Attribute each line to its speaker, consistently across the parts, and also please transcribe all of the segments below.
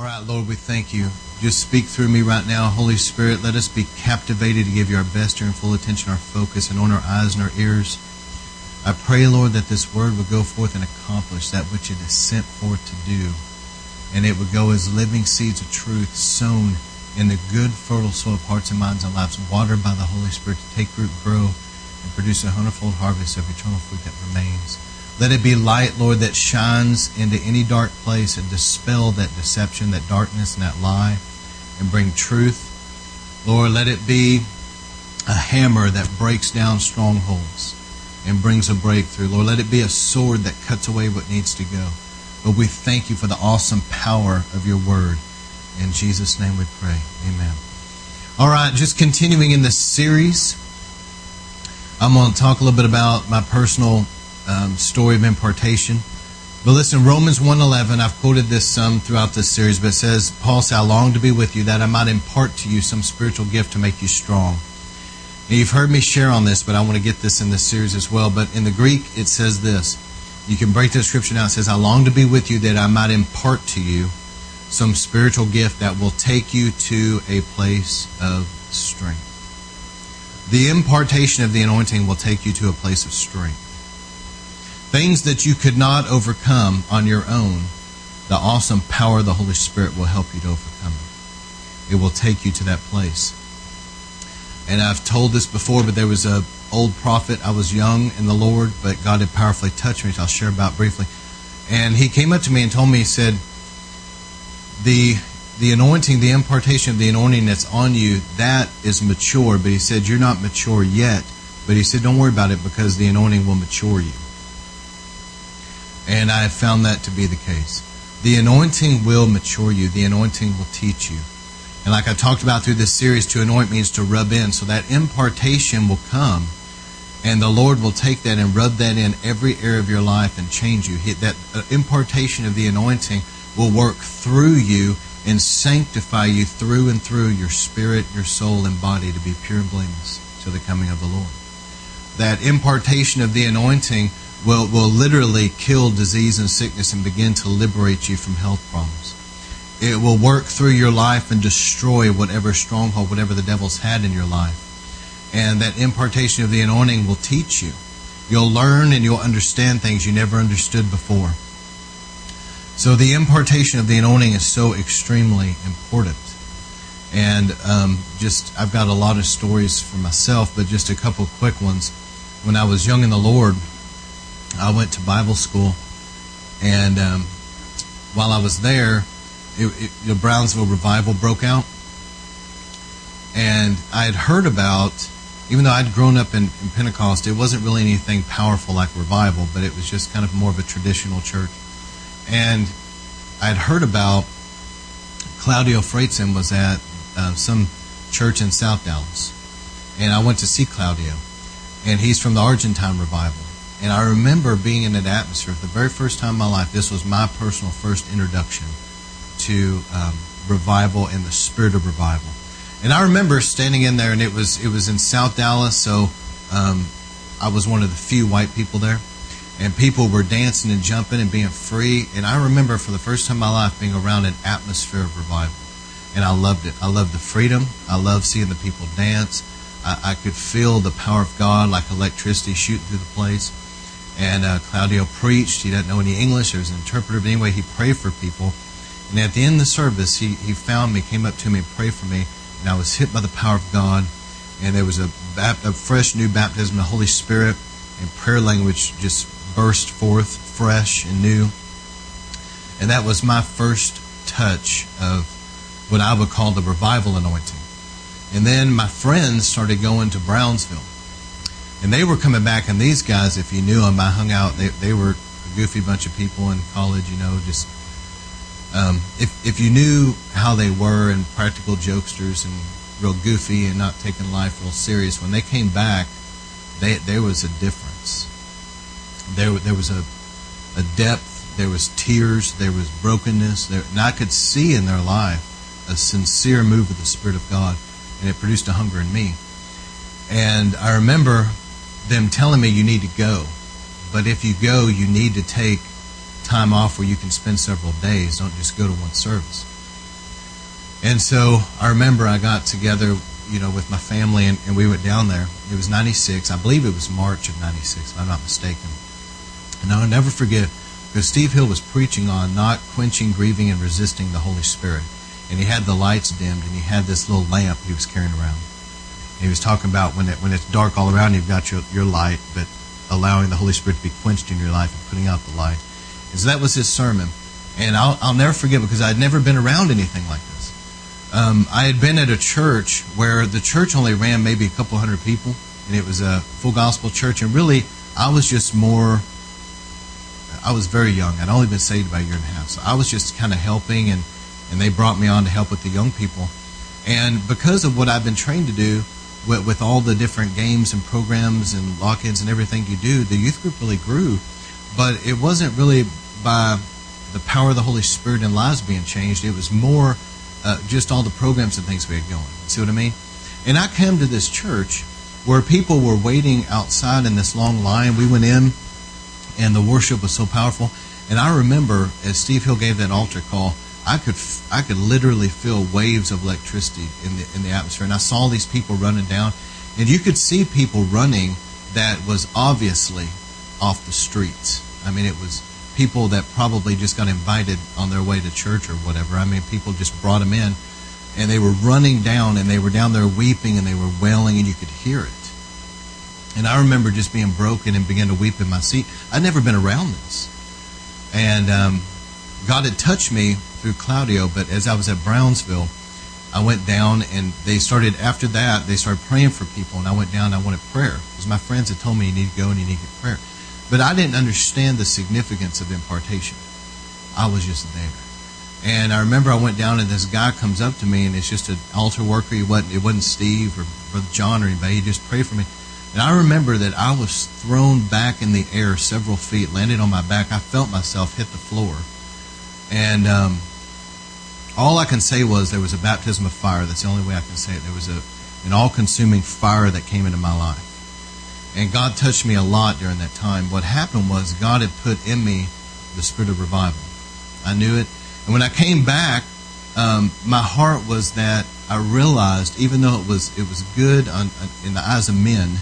Speaker 1: All right, Lord, we thank you. Just speak through me right now, Holy Spirit. Let us be captivated to give you our best and full attention, our focus, and on our eyes and our ears. I pray, Lord, that this word would go forth and accomplish that which it is sent forth to do. And it would go as living seeds of truth sown in the good, fertile soil of hearts and minds and lives, watered by the Holy Spirit to take root, grow, and produce a hundredfold harvest of eternal fruit that remains. Let it be light, Lord, that shines into any dark place and dispel that deception, that darkness, and that lie, and bring truth. Lord, let it be a hammer that breaks down strongholds and brings a breakthrough. Lord, let it be a sword that cuts away what needs to go. Lord, we thank you for the awesome power of your word. In Jesus' name we pray. Amen. All right, just continuing in this series, I'm going to talk a little bit about my personal um, story of impartation. But listen, Romans 1.11, I've quoted this some throughout this series, but it says, Paul said, I long to be with you, that I might impart to you some spiritual gift to make you strong. Now, you've heard me share on this, but I want to get this in this series as well. But in the Greek, it says this. You can break the scripture down. It says, I long to be with you that I might impart to you some spiritual gift that will take you to a place of strength. The impartation of the anointing will take you to a place of strength. Things that you could not overcome on your own, the awesome power of the Holy Spirit will help you to overcome it. Will take you to that place. And I've told this before, but there was a old prophet. I was young in the Lord, but God had powerfully touched me, which I'll share about briefly. And he came up to me and told me, he said, the the anointing, the impartation of the anointing that's on you, that is mature. But he said, You're not mature yet. But he said, Don't worry about it because the anointing will mature you. And I have found that to be the case. The anointing will mature you, the anointing will teach you. And like I talked about through this series, to anoint means to rub in. So that impartation will come, and the Lord will take that and rub that in every area of your life and change you. That uh, impartation of the anointing will work through you and sanctify you through and through your spirit, your soul, and body to be pure and blameless to the coming of the Lord. That impartation of the anointing will, will literally kill disease and sickness and begin to liberate you from health problems. It will work through your life and destroy whatever stronghold, whatever the devil's had in your life. And that impartation of the anointing will teach you. You'll learn and you'll understand things you never understood before. So the impartation of the anointing is so extremely important. And um, just, I've got a lot of stories for myself, but just a couple quick ones. When I was young in the Lord, I went to Bible school, and um, while I was there, it, it, the Brownsville revival broke out, and I had heard about. Even though I'd grown up in, in Pentecost, it wasn't really anything powerful like revival, but it was just kind of more of a traditional church. And I'd heard about Claudio Freidzon was at uh, some church in South Dallas, and I went to see Claudio, and he's from the Argentine revival. And I remember being in that atmosphere for the very first time in my life. This was my personal first introduction to um, revival and the spirit of revival. And I remember standing in there, and it was it was in South Dallas, so um, I was one of the few white people there, and people were dancing and jumping and being free. And I remember for the first time in my life being around an atmosphere of revival, and I loved it. I loved the freedom. I loved seeing the people dance. I, I could feel the power of God like electricity shooting through the place. And uh, Claudio preached. He didn't know any English. There was an interpreter, but anyway, he prayed for people. And at the end of the service, he, he found me, came up to me, and prayed for me and I was hit by the power of God, and there was a, a fresh new baptism of the Holy Spirit, and prayer language just burst forth fresh and new. And that was my first touch of what I would call the revival anointing. And then my friends started going to Brownsville. And they were coming back, and these guys, if you knew them, I hung out, they, they were a goofy bunch of people in college, you know, just um, if if you knew how they were and practical jokesters and real goofy and not taking life real serious, when they came back, they, there was a difference. There there was a a depth. There was tears. There was brokenness. There, and I could see in their life a sincere move of the Spirit of God, and it produced a hunger in me. And I remember them telling me, "You need to go, but if you go, you need to take time off where you can spend several days. Don't just go to one service. And so I remember I got together, you know, with my family and, and we went down there. It was 96. I believe it was March of 96, if I'm not mistaken. And I'll never forget because Steve Hill was preaching on not quenching, grieving, and resisting the Holy Spirit. And he had the lights dimmed and he had this little lamp he was carrying around. He was talking about when, it, when it's dark all around, you've got your, your light, but allowing the Holy Spirit to be quenched in your life and putting out the light. And so that was his sermon. And I'll, I'll never forget because I'd never been around anything like this. Um, I had been at a church where the church only ran maybe a couple hundred people, and it was a full gospel church. And really, I was just more. I was very young. I'd only been saved about a year and a half, so I was just kind of helping, and and they brought me on to help with the young people. And because of what I've been trained to do, with, with all the different games and programs and lock-ins and everything you do, the youth group really grew. But it wasn't really by the power of the Holy Spirit and lives being changed. It was more uh, just all the programs and things we had going. See what I mean? And I came to this church where people were waiting outside in this long line. We went in, and the worship was so powerful. And I remember as Steve Hill gave that altar call, I could I could literally feel waves of electricity in the in the atmosphere, and I saw these people running down, and you could see people running that was obviously off the streets. I mean, it was people that probably just got invited on their way to church or whatever. I mean, people just brought them in, and they were running down, and they were down there weeping, and they were wailing, and you could hear it. And I remember just being broken and began to weep in my seat. I'd never been around this, and um, God had touched me through Claudio. But as I was at Brownsville, I went down, and they started after that. They started praying for people, and I went down. And I wanted prayer because my friends had told me you need to go and you need to get prayer. But I didn't understand the significance of impartation. I was just there. And I remember I went down and this guy comes up to me and it's just an altar worker. He wasn't, it wasn't Steve or Brother John or anybody. He just prayed for me. And I remember that I was thrown back in the air several feet, landed on my back. I felt myself hit the floor. And um, all I can say was there was a baptism of fire. That's the only way I can say it. There was a, an all consuming fire that came into my life. And God touched me a lot during that time. What happened was God had put in me the spirit of revival. I knew it. And when I came back, um, my heart was that I realized, even though it was it was good on, in the eyes of men,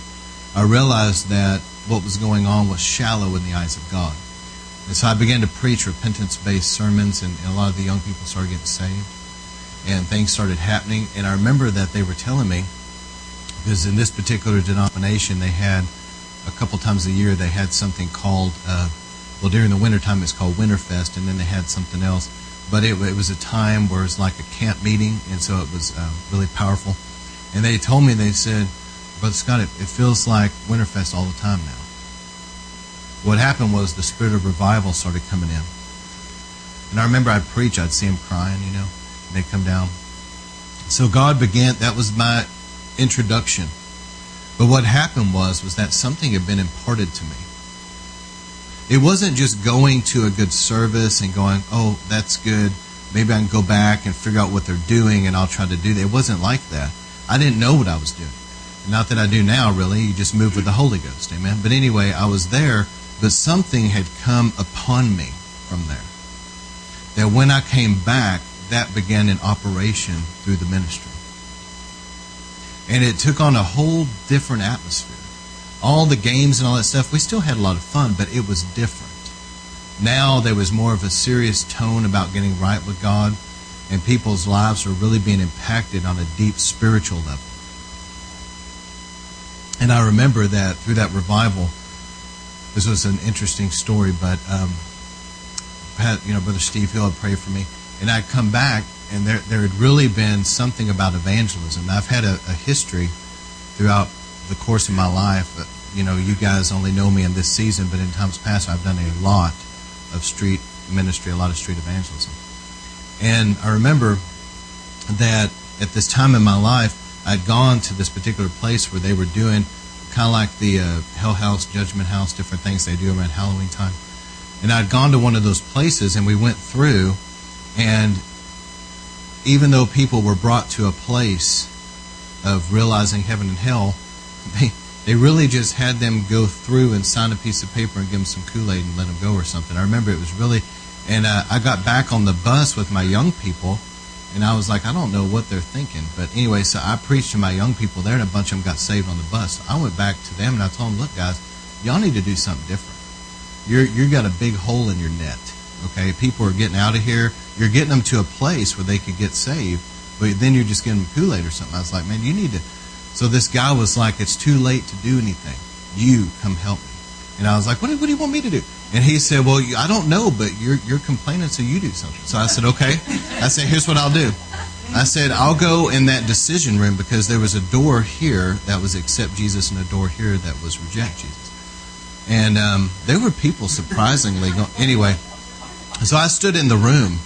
Speaker 1: I realized that what was going on was shallow in the eyes of God. And so I began to preach repentance-based sermons, and, and a lot of the young people started getting saved, and things started happening. And I remember that they were telling me because in this particular denomination they had a couple times a year they had something called uh, well during the wintertime it's called winterfest and then they had something else. But it, it was a time where it's like a camp meeting and so it was uh, really powerful. And they told me they said brother scott it, it feels like winterfest all the time now what happened was the spirit of revival started coming in and i remember i'd preach i'd see them crying you know and they'd come down so god began that was my introduction. But what happened was was that something had been imparted to me. It wasn't just going to a good service and going, "Oh, that's good. Maybe I can go back and figure out what they're doing and I'll try to do that." It wasn't like that. I didn't know what I was doing. Not that I do now, really. You just move with the Holy Ghost, amen. But anyway, I was there, but something had come upon me from there. That when I came back, that began an operation through the ministry and it took on a whole different atmosphere. All the games and all that stuff, we still had a lot of fun, but it was different. Now there was more of a serious tone about getting right with God, and people's lives were really being impacted on a deep spiritual level. And I remember that through that revival, this was an interesting story, but um, had, you know, Brother Steve Hill had prayed for me, and I'd come back and there, there had really been something about evangelism. I've had a, a history throughout the course of my life. You know, you guys only know me in this season, but in times past, I've done a lot of street ministry, a lot of street evangelism. And I remember that at this time in my life, I'd gone to this particular place where they were doing kind of like the uh, Hell House, Judgment House, different things they do around Halloween time. And I'd gone to one of those places, and we went through, and even though people were brought to a place of realizing heaven and hell, they they really just had them go through and sign a piece of paper and give them some Kool Aid and let them go or something. I remember it was really, and uh, I got back on the bus with my young people, And I was like, I don't know what they're thinking. But anyway, so I preached to my young people there, and a bunch of them got saved on the bus. I went back to them and I told them, look, guys, y'all need to do something different. You're, you got a big hole in your net. Okay, people are getting out of here. You're getting them to a place where they could get saved, but then you're just getting them Kool Aid or something. I was like, man, you need to. So this guy was like, it's too late to do anything. You come help me. And I was like, what, do, what do you want me to do? And he said, well, I don't know, but you're, you're complaining, so you do something. So I said, okay. I said, here's what I'll do. I said, I'll go in that decision room because there was a door here that was accept Jesus and a door here that was reject Jesus. And um, there were people surprisingly going. Anyway, so I stood in the room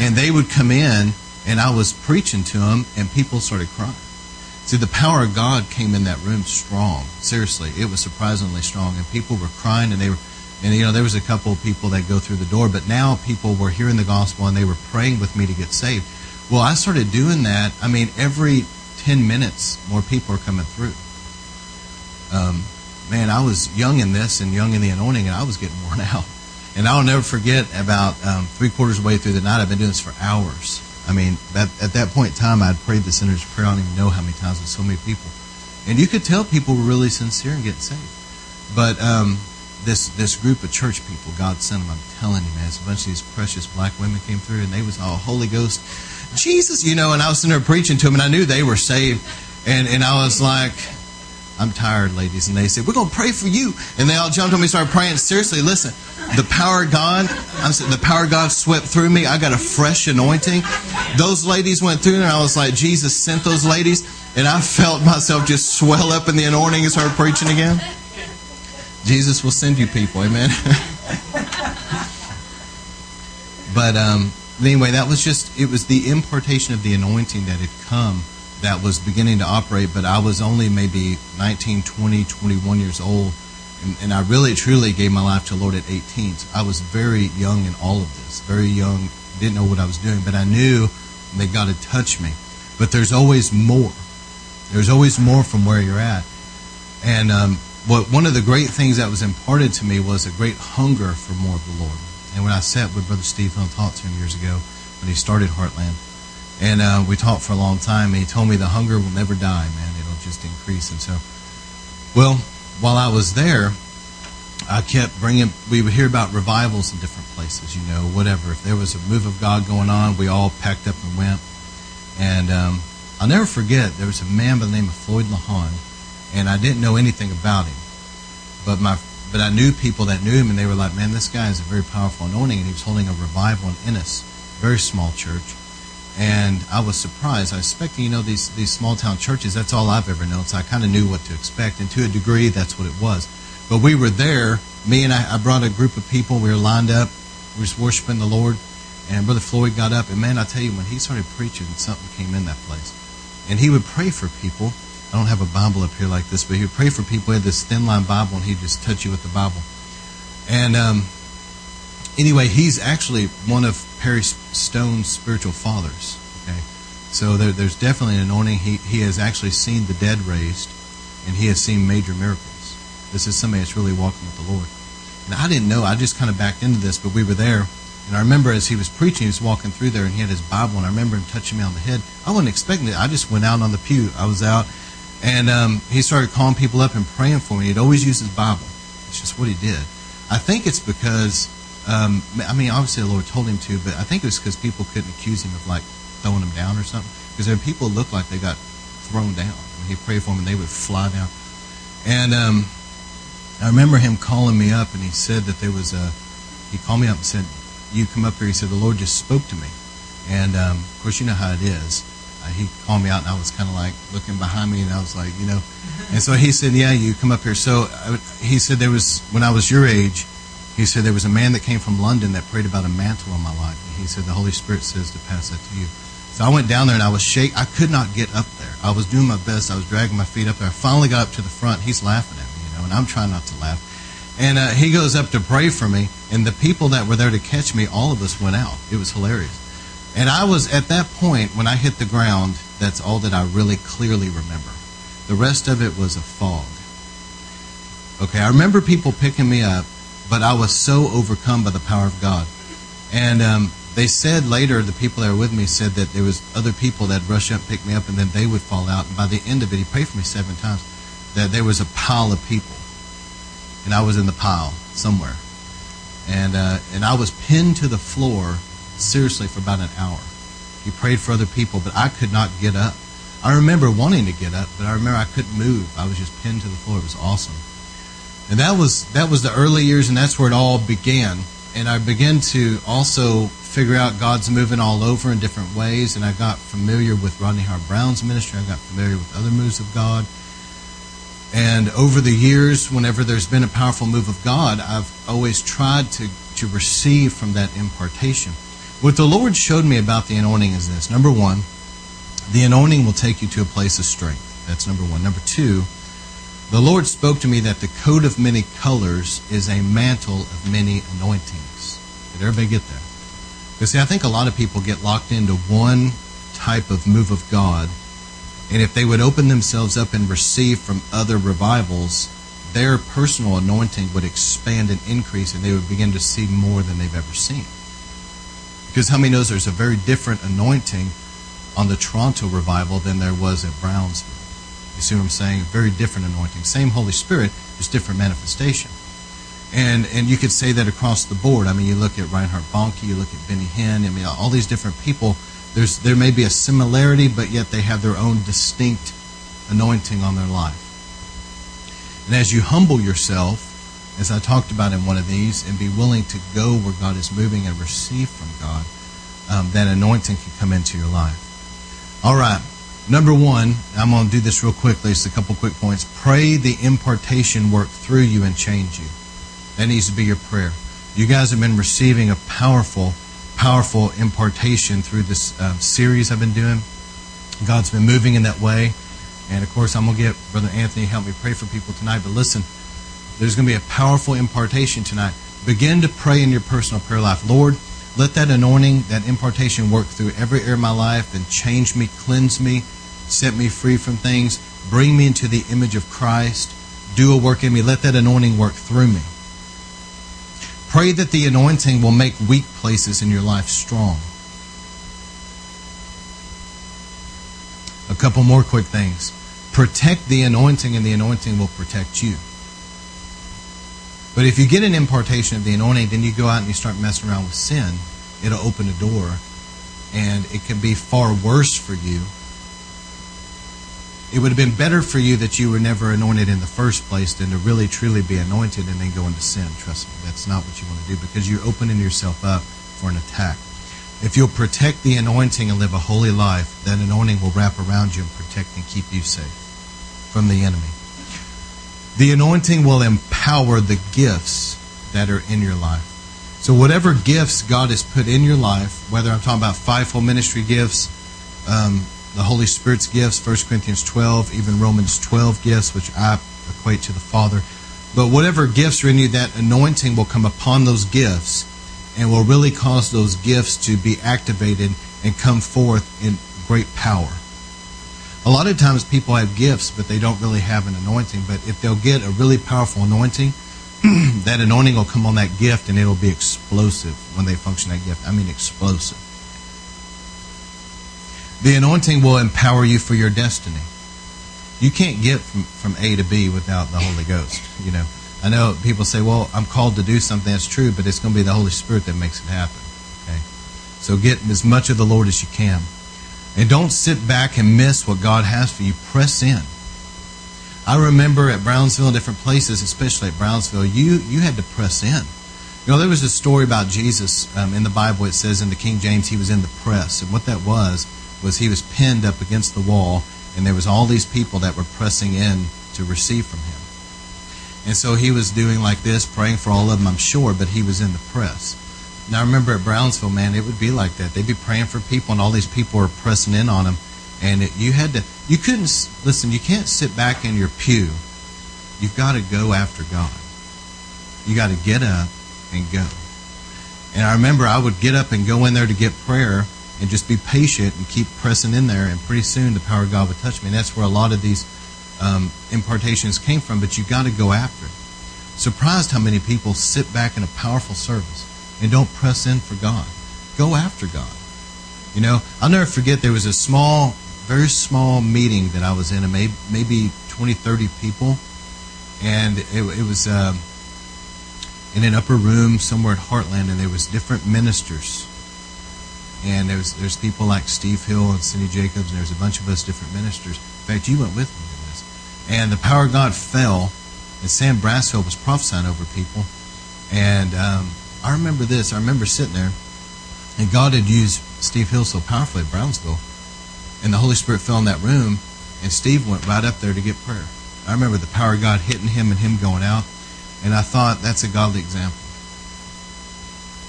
Speaker 1: and they would come in and I was preaching to them and people started crying. See, the power of God came in that room strong. Seriously, it was surprisingly strong, and people were crying, and they were, and you know, there was a couple of people that go through the door, but now people were hearing the gospel and they were praying with me to get saved. Well, I started doing that. I mean, every ten minutes, more people are coming through. Um, man, I was young in this and young in the anointing, and I was getting worn out. And I'll never forget about um, three quarters of the way through the night. I've been doing this for hours I mean, that, at that point in time, I'd prayed the sinner's prayer. I don't even know how many times with so many people. And you could tell people were really sincere and getting saved. But um, this this group of church people, God sent them. I'm telling you, man, it's a bunch of these precious black women came through, and they was all Holy Ghost, Jesus, you know. And I was sitting there preaching to them, and I knew they were saved. And and I was like, I'm tired, ladies. And they said, We're going to pray for you. And they all jumped on me, started praying. Seriously, listen, the power of God, I'm saying, the power of God swept through me. I got a fresh anointing. Those ladies went through, and I was like, Jesus sent those ladies. And I felt myself just swell up in the anointing and start preaching again. Jesus will send you people. Amen. but um, anyway, that was just, it was the impartation of the anointing that had come that was beginning to operate, but I was only maybe 19, 20, 21 years old. And, and I really, truly gave my life to the Lord at 18. So I was very young in all of this, very young, didn't know what I was doing, but I knew that God had touched me. But there's always more. There's always more from where you're at. And um, what one of the great things that was imparted to me was a great hunger for more of the Lord. And when I sat with Brother Steve and talked to him years ago when he started Heartland, and uh, we talked for a long time. And he told me the hunger will never die, man. It'll just increase. And so, well, while I was there, I kept bringing. We would hear about revivals in different places, you know, whatever. If there was a move of God going on, we all packed up and went. And um, I'll never forget there was a man by the name of Floyd Lawhon, and I didn't know anything about him, but my but I knew people that knew him, and they were like, "Man, this guy is a very powerful anointing." And he was holding a revival in Ennis, very small church and I was surprised. I was expecting, you know, these these small town churches. That's all I've ever known, so I kind of knew what to expect, and to a degree, that's what it was. But we were there. Me and I, I brought a group of people. We were lined up. We were worshiping the Lord, and Brother Floyd got up, and man, I tell you, when he started preaching, something came in that place, and he would pray for people. I don't have a Bible up here like this, but he would pray for people. He had this thin line Bible, and he'd just touch you with the Bible. And um, anyway, he's actually one of Perry Stone's spiritual fathers. Okay, so there, there's definitely an anointing. He he has actually seen the dead raised, and he has seen major miracles. This is somebody that's really walking with the Lord. And I didn't know. I just kind of backed into this, but we were there. And I remember as he was preaching, he was walking through there, and he had his Bible, and I remember him touching me on the head. I wasn't expecting it. I just went out on the pew. I was out, and um, he started calling people up and praying for me. He'd always use his Bible. It's just what he did. I think it's because um, I mean, obviously the Lord told him to, but I think it was because people couldn't accuse him of like throwing him down or something. Because there people looked like they got thrown down. When he prayed for them, and they would fly down. And um, I remember him calling me up, and he said that there was a. He called me up and said, "You come up here." He said, "The Lord just spoke to me," and um, of course, you know how it is. Uh, he called me out, and I was kind of like looking behind me, and I was like, you know. And so he said, "Yeah, you come up here." So I, he said there was when I was your age he said, There was a man that came from London that prayed about a mantle on my life. And he said, The Holy Spirit says to pass that to you. So I went down there and I was shake. I could not get up there. I was doing my best. I was dragging my feet up there. I finally got up to the front. He's laughing at me, you know, and I'm trying not to laugh. And uh, he goes up to pray for me, and the people that were there to catch me, all of us went out. It was hilarious. And I was at that point when I hit the ground. That's all that I really clearly remember. The rest of it was a fog. Okay, I remember people picking me up but I was so overcome by the power of God. And um, they said later, the people that were with me said that there was other people that rush up, pick me up, and then they would fall out. And by the end of it, he prayed for me seven times. That there was a pile of people, and I was in the pile somewhere, and uh, and I was pinned to the floor seriously for about an hour. He prayed for other people, but I could not get up. I remember wanting to get up, but I remember I couldn't move. I was just pinned to the floor. It was awesome. And that was that was the early years, and that's where it all began. And I began to also figure out God's moving all over in different ways. And I got familiar with Rodney Howard Browne's ministry. I got familiar with other moves of God. And over the years, whenever there's been a powerful move of God, I've always tried to, to receive from that impartation. What the Lord showed me about the anointing is this. Number one, the anointing will take you to a place of strength. That's number one. Number two, the Lord spoke to me that the coat of many colors is a mantle of many anointings. Did everybody get that? Because see, I think a lot of people get locked into one type of move of God, and if they would open themselves up and receive from other revivals, their personal anointing would expand and increase, and they would begin to see more than they've ever seen. Because how many knows there's a very different anointing on the Toronto revival than there was at Brownsville? You see what I'm saying? Very different anointing. Same Holy Spirit, just different manifestation. And and you could say that across the board. I mean, you look at Reinhard Bonnke, you look at Benny Hinn. I mean, all these different people. There's there may be a similarity, but yet they have their own distinct anointing on their life. And as you humble yourself, as I talked about in one of these, and be willing to go where God is moving and receive from God, um, that anointing can come into your life. All right. Number one, I'm going to do this real quickly. Just a couple quick points. Pray the impartation work through you and change you. That needs to be your prayer. You guys have been receiving a powerful, powerful impartation through this um, series I've been doing. God's been moving in that way. And of course, I'm going to get Brother Anthony help me pray for people tonight. But listen, there's going to be a powerful impartation tonight. Begin to pray in your personal prayer life. Lord, let that anointing, that impartation work through every area of my life and change me, cleanse me, set me free from things, bring me into the image of Christ, do a work in me. Let that anointing work through me. Pray that the anointing will make weak places in your life strong. A couple more quick things. Protect the anointing, and the anointing will protect you. But if you get an impartation of the anointing, then you go out and you start messing around with sin, it'll open a door, and it can be far worse for you it would have been better for you that you were never anointed in the first place than to really truly be anointed and then go into sin. Trust me, that's not what you want to do because you're opening yourself up for an attack. If you'll protect the anointing and live a holy life, that anointing will wrap around you and protect and keep you safe from the enemy. The anointing will empower the gifts that are in your life. So, whatever gifts God has put in your life, whether I'm talking about fivefold ministry gifts, um, the Holy Spirit's gifts, 1 Corinthians 12, even Romans 12 gifts, which I equate to the Father. But whatever gifts are in you, that anointing will come upon those gifts and will really cause those gifts to be activated and come forth in great power. A lot of times people have gifts, but they don't really have an anointing. But if they'll get a really powerful anointing, that anointing will come on that gift and it'll be explosive when they function that gift. I mean, explosive. The anointing will empower you for your destiny. You can't get from, from A to B without the Holy Ghost. You know, I know people say, "Well, I'm called to do something." That's true, but it's going to be the Holy Spirit that makes it happen. Okay, so get as much of the Lord as you can, and don't sit back and miss what God has for you. Press in. I remember at Brownsville and different places, especially at Brownsville, you you had to press in. You know, there was a story about Jesus um, in the Bible. It says in the King James he was in the press, and what that was was he was pinned up against the wall, and there was all these people that were pressing in to receive from him. And so he was doing like this, praying for all of them, I'm sure, but he was in the press. Now I remember at Brownsville, man, it would be like that. They'd be praying for people, and all these people were pressing in on them, and it, you had to. You couldn't listen. You can't sit back in your pew. You've got to go after God. You got to get up and go. And I remember I would get up and go in there to get prayer, and just be patient and keep pressing in there. And pretty soon the power of God would touch me. And that's where a lot of these um, impartations came from. But you got to go after it. Surprised how many people sit back in a powerful service and don't press in for God. go after God. You know, I'll never forget there was a small, very small meeting that I was in, maybe, maybe 20, 30 people. And it, it was um, in an upper room somewhere at Heartland, and there was different ministers. And there was, there's people like Steve Hill and Cindy Jacobs, and there's a bunch of us different ministers. In fact, you went with me to this. And the power of God fell, and Sam Brassfield was prophesying over people. And um, I remember this. I remember sitting there, and God had used Steve Hill so powerfully at Brownsville. And the Holy Spirit fell in that room, and Steve went right up there to get prayer. I remember the power of God hitting him and him going out. And I thought, that's a godly example.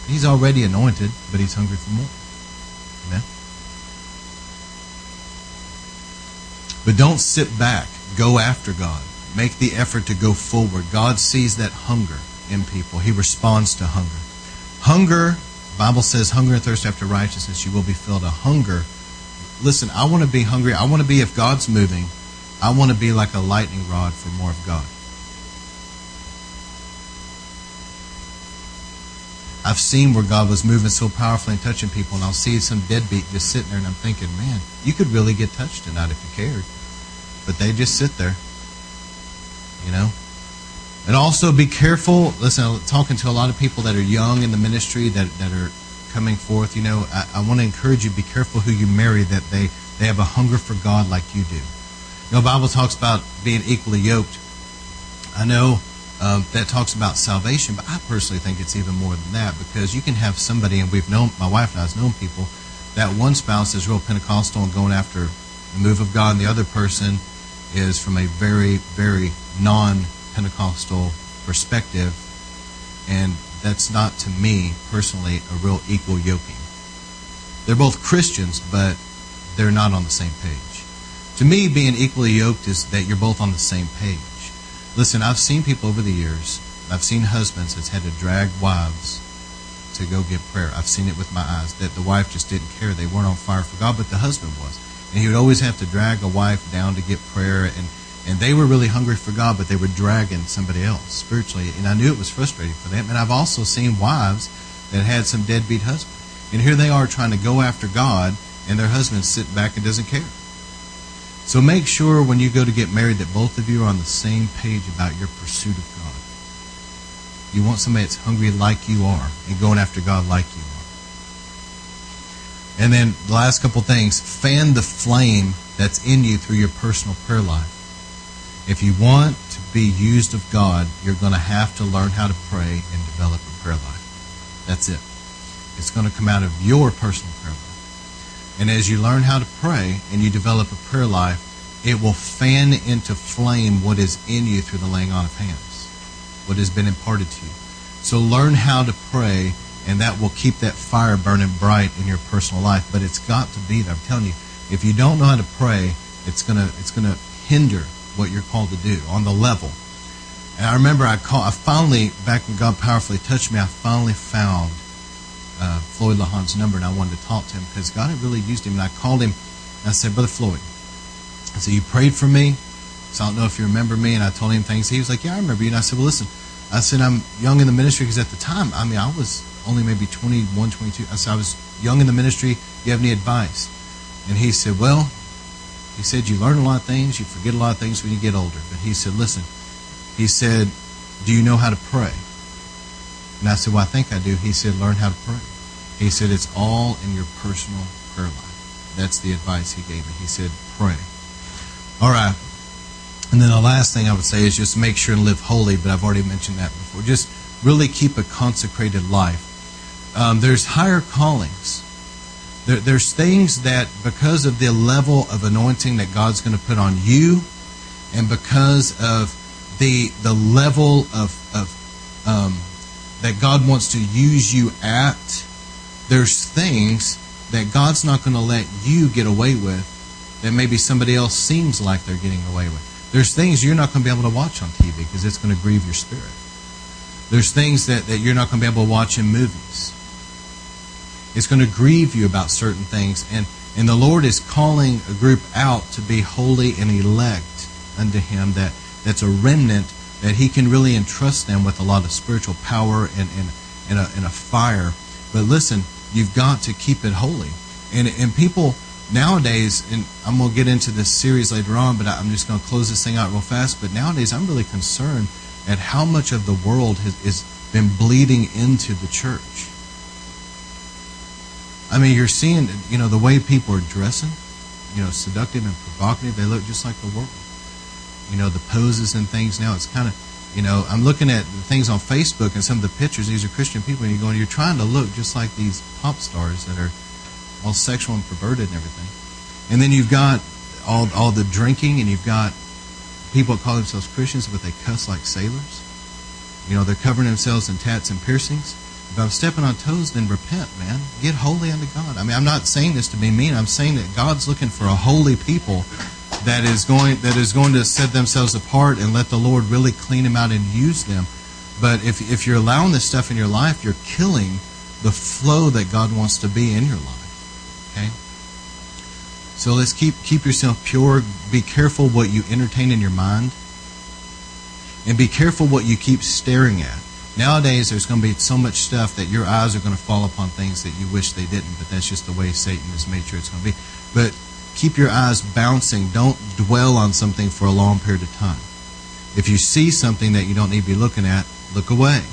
Speaker 1: He's already anointed, but he's hungry for more. Amen? But don't sit back. Go after God. Make the effort to go forward. God sees that hunger in people. He responds to hunger. Hunger, Bible says, hunger and thirst after righteousness, you will be filled. A hunger. Listen, I want to be hungry. I want to be, if God's moving, I want to be like a lightning rod for more of God. I've seen where God was moving so powerfully and touching people, and I'll see some deadbeat just sitting there, and I'm thinking, man, you could really get touched tonight if you cared. But they just sit there, you know. And also be careful. Listen, I'm talking to a lot of people that are young in the ministry that, that are coming forth. You know, I, I want to encourage you, be careful who you marry, that they, they have a hunger for God like you do. You know, Bible talks about being equally yoked. I know um, that talks about salvation, but I personally think it's even more than that because you can have somebody, and we've known, my wife and I have known people, that one spouse is real Pentecostal and going after the move of God, and the other person is from a very, very non Pentecostal perspective, and that's not to me personally a real equal yoking. They're both Christians, but they're not on the same page. To me, being equally yoked is that you're both on the same page. Listen, I've seen people over the years, I've seen husbands that's had to drag wives to go get prayer. I've seen it with my eyes that the wife just didn't care. They weren't on fire for God, but the husband was. And he would always have to drag a wife down to get prayer and and they were really hungry for God, but they were dragging somebody else spiritually. And I knew it was frustrating for them. And I've also seen wives that had some deadbeat husbands. And here they are trying to go after God, and their husband sitting back and doesn't care. So make sure when you go to get married that both of you are on the same page about your pursuit of God. You want somebody that's hungry like you are and going after God like you are. And then the last couple things fan the flame that's in you through your personal prayer life. If you want to be used of God, you're going to have to learn how to pray and develop a prayer life. That's it. It's going to come out of your personal prayer life. And as you learn how to pray and you develop a prayer life, it will fan into flame what is in you through the laying on of hands, what has been imparted to you. So learn how to pray, and that will keep that fire burning bright in your personal life. But it's got to be there. I'm telling you, if you don't know how to pray, it's gonna it's gonna hinder what you're called to do on the level. And I remember I call, I finally, back when God powerfully touched me, I finally found uh, Floyd Lawhon's number and I wanted to talk to him because God had really used him. And I called him and I said, Brother Floyd, I said, You prayed for me. So I don't know if you remember me. And I told him things. He was like, Yeah, I remember you. And I said, Well, listen, I said, I'm young in the ministry because at the time, I mean, I was only maybe 21, 22. I said, I was young in the ministry. You have any advice? And he said, Well, he said, You learn a lot of things, you forget a lot of things when you get older. But he said, Listen, he said, Do you know how to pray? And I said, Well, I think I do. He said, Learn how to pray. He said, It's all in your personal prayer life. That's the advice he gave me. He said, Pray. All right. And then the last thing I would say is just make sure and live holy, but I've already mentioned that before. Just really keep a consecrated life. Um, there's higher callings there, there's things that, because of the level of anointing that God's going to put on you, and because of the the level of, of um, that God wants to use you at, there's things that God's not going to let you get away with that maybe somebody else seems like they're getting away with. There's things you're not going to be able to watch on TV because it's going to grieve your spirit. There's things that, that you're not going to be able to watch in movies it's going to grieve you about certain things. And, and the Lord is calling a group out to be holy and elect unto Him, that, that's a remnant that He can really entrust them with a lot of spiritual power and, and, and, a, and a fire. But listen, you've got to keep it holy. And and people nowadays, and I'm going to get into this series later on, but I'm just going to close this thing out real fast. But nowadays, I'm really concerned at how much of the world has, has been bleeding into the church. I mean, you're seeing, you know, the way people are dressing, you know, seductive and provocative. They look just like the world. You know, the poses and things now, it's kind of, you know, I'm looking at the things on Facebook and some of the pictures. These are Christian people, and you're going, you're trying to look just like these pop stars that are all sexual and perverted and everything. And then you've got all all the drinking, and you've got people that call themselves Christians, but they cuss like sailors. You know, they're covering themselves in tats and piercings. If I'm stepping on toes, then repent, man. Get holy unto God. I mean, I'm not saying this to be mean. I'm saying that God's looking for a holy people that is going that is going to set themselves apart and let the Lord really clean them out and use them. But if if you're allowing this stuff in your life, you're killing the flow that God wants to be in your life. Okay? So let's keep keep yourself pure. Be careful what you entertain in your mind. And be careful what you keep staring at. Nowadays, there's going to be so much stuff that your eyes are going to fall upon things that you wish they didn't, but that's just the way Satan has made sure it's going to be. But keep your eyes bouncing. Don't dwell on something for a long period of time. If you see something that you don't need to be looking at, look away.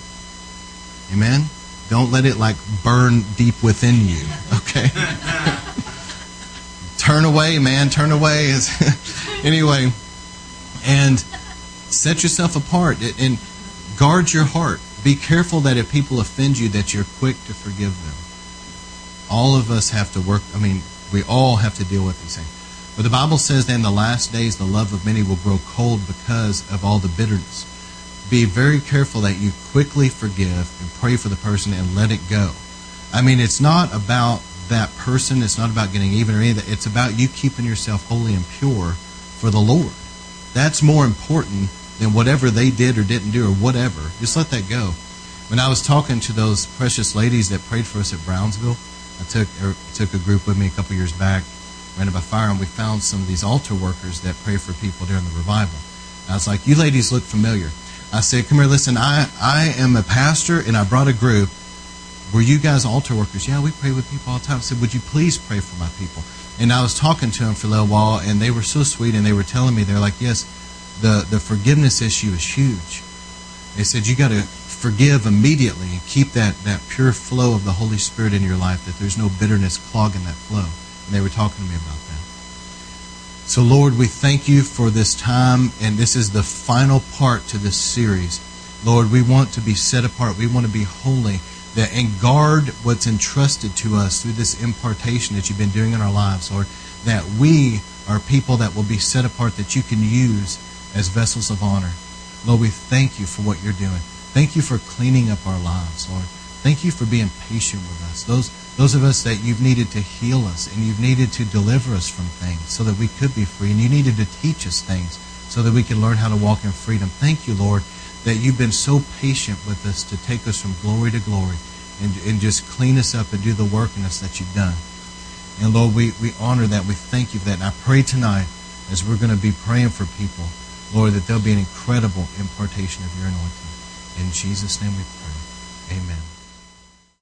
Speaker 1: Amen? Don't let it like burn deep within you. Okay? turn away, man. Turn away. anyway, and set yourself apart and guard your heart. Be careful that if people offend you, that you're quick to forgive them. All of us have to work. I mean, we all have to deal with these things. But the Bible says that in the last days, the love of many will grow cold because of all the bitterness. Be very careful that you quickly forgive and pray for the person and let it go. I mean, it's not about that person. It's not about getting even or anything. It's about you keeping yourself holy and pure for the Lord. That's more important than whatever they did or didn't do or whatever. Just let that go. When I was talking to those precious ladies that prayed for us at Brownsville, I took er, took a group with me a couple years back, ran by fire, and we found some of these altar workers that pray for people during the revival. And I was like, "You ladies look familiar." I said, "Come here, listen. I I am a pastor, and I brought a group. Were you guys altar workers? Yeah, we pray with people all the time. I said, Would you please pray for my people? And I was talking to them for a little while, and they were so sweet, and they were telling me, they're like, Yes, the, the forgiveness issue is huge. They said, You got to forgive immediately and keep that, that pure flow of the Holy Spirit in your life, that there's no bitterness clogging that flow. And they were talking to me about that. So, Lord, we thank you for this time, and this is the final part to this series. Lord, we want to be set apart. We want to be holy that and guard what's entrusted to us through this impartation that you've been doing in our lives, Lord, that we are people that will be set apart that you can use as vessels of honor. Lord, we thank you for what you're doing. Thank you for cleaning up our lives, Lord. Thank you for being patient with us. Those those of us that you've needed to heal us and you've needed to deliver us from things so that we could be free and you needed to teach us things so that we could learn how to walk in freedom. Thank you, Lord, that you've been so patient with us to take us from glory to glory and, and just clean us up and do the work in us that you've done. And Lord, we, we honor that. We thank you for that. And I pray tonight as we're going to be praying for people, Lord, that there'll be an incredible impartation of your anointing. In Jesus' name we pray. Amen.